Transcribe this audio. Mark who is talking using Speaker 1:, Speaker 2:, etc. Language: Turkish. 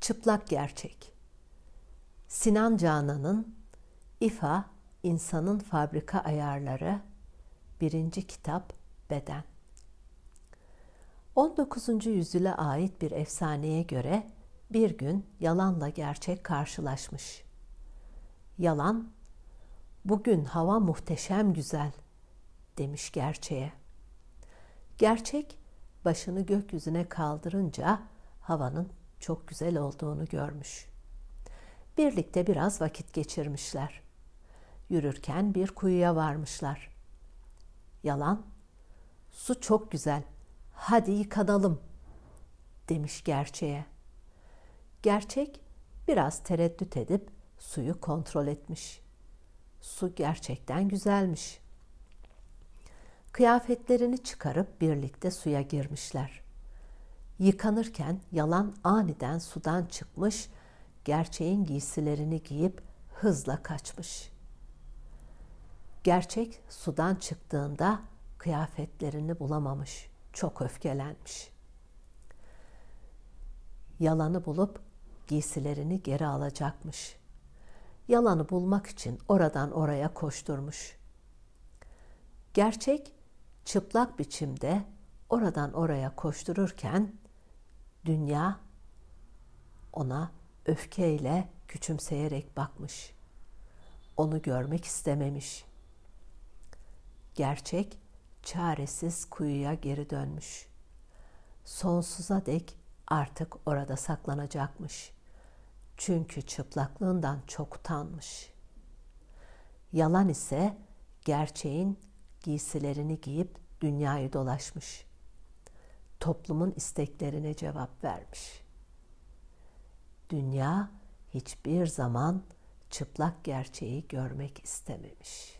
Speaker 1: Çıplak Gerçek Sinan Canan'ın İFA İnsanın Fabrika Ayarları Birinci Kitap Beden 19. yüzyıla ait bir efsaneye göre bir gün yalanla gerçek karşılaşmış. Yalan, bugün hava muhteşem güzel demiş gerçeğe. Gerçek başını gökyüzüne kaldırınca havanın çok güzel olduğunu görmüş. Birlikte biraz vakit geçirmişler. Yürürken bir kuyuya varmışlar. Yalan, su çok güzel, hadi yıkanalım demiş gerçeğe. Gerçek biraz tereddüt edip suyu kontrol etmiş. Su gerçekten güzelmiş. Kıyafetlerini çıkarıp birlikte suya girmişler. Yıkanırken yalan aniden sudan çıkmış, gerçeğin giysilerini giyip hızla kaçmış. Gerçek sudan çıktığında kıyafetlerini bulamamış, çok öfkelenmiş. Yalanı bulup giysilerini geri alacakmış. Yalanı bulmak için oradan oraya koşturmuş. Gerçek çıplak biçimde oradan oraya koştururken dünya ona öfkeyle küçümseyerek bakmış. Onu görmek istememiş. Gerçek çaresiz kuyuya geri dönmüş. Sonsuza dek artık orada saklanacakmış. Çünkü çıplaklığından çok utanmış. Yalan ise gerçeğin giysilerini giyip dünyayı dolaşmış. Toplumun isteklerine cevap vermiş. Dünya hiçbir zaman çıplak gerçeği görmek istememiş.''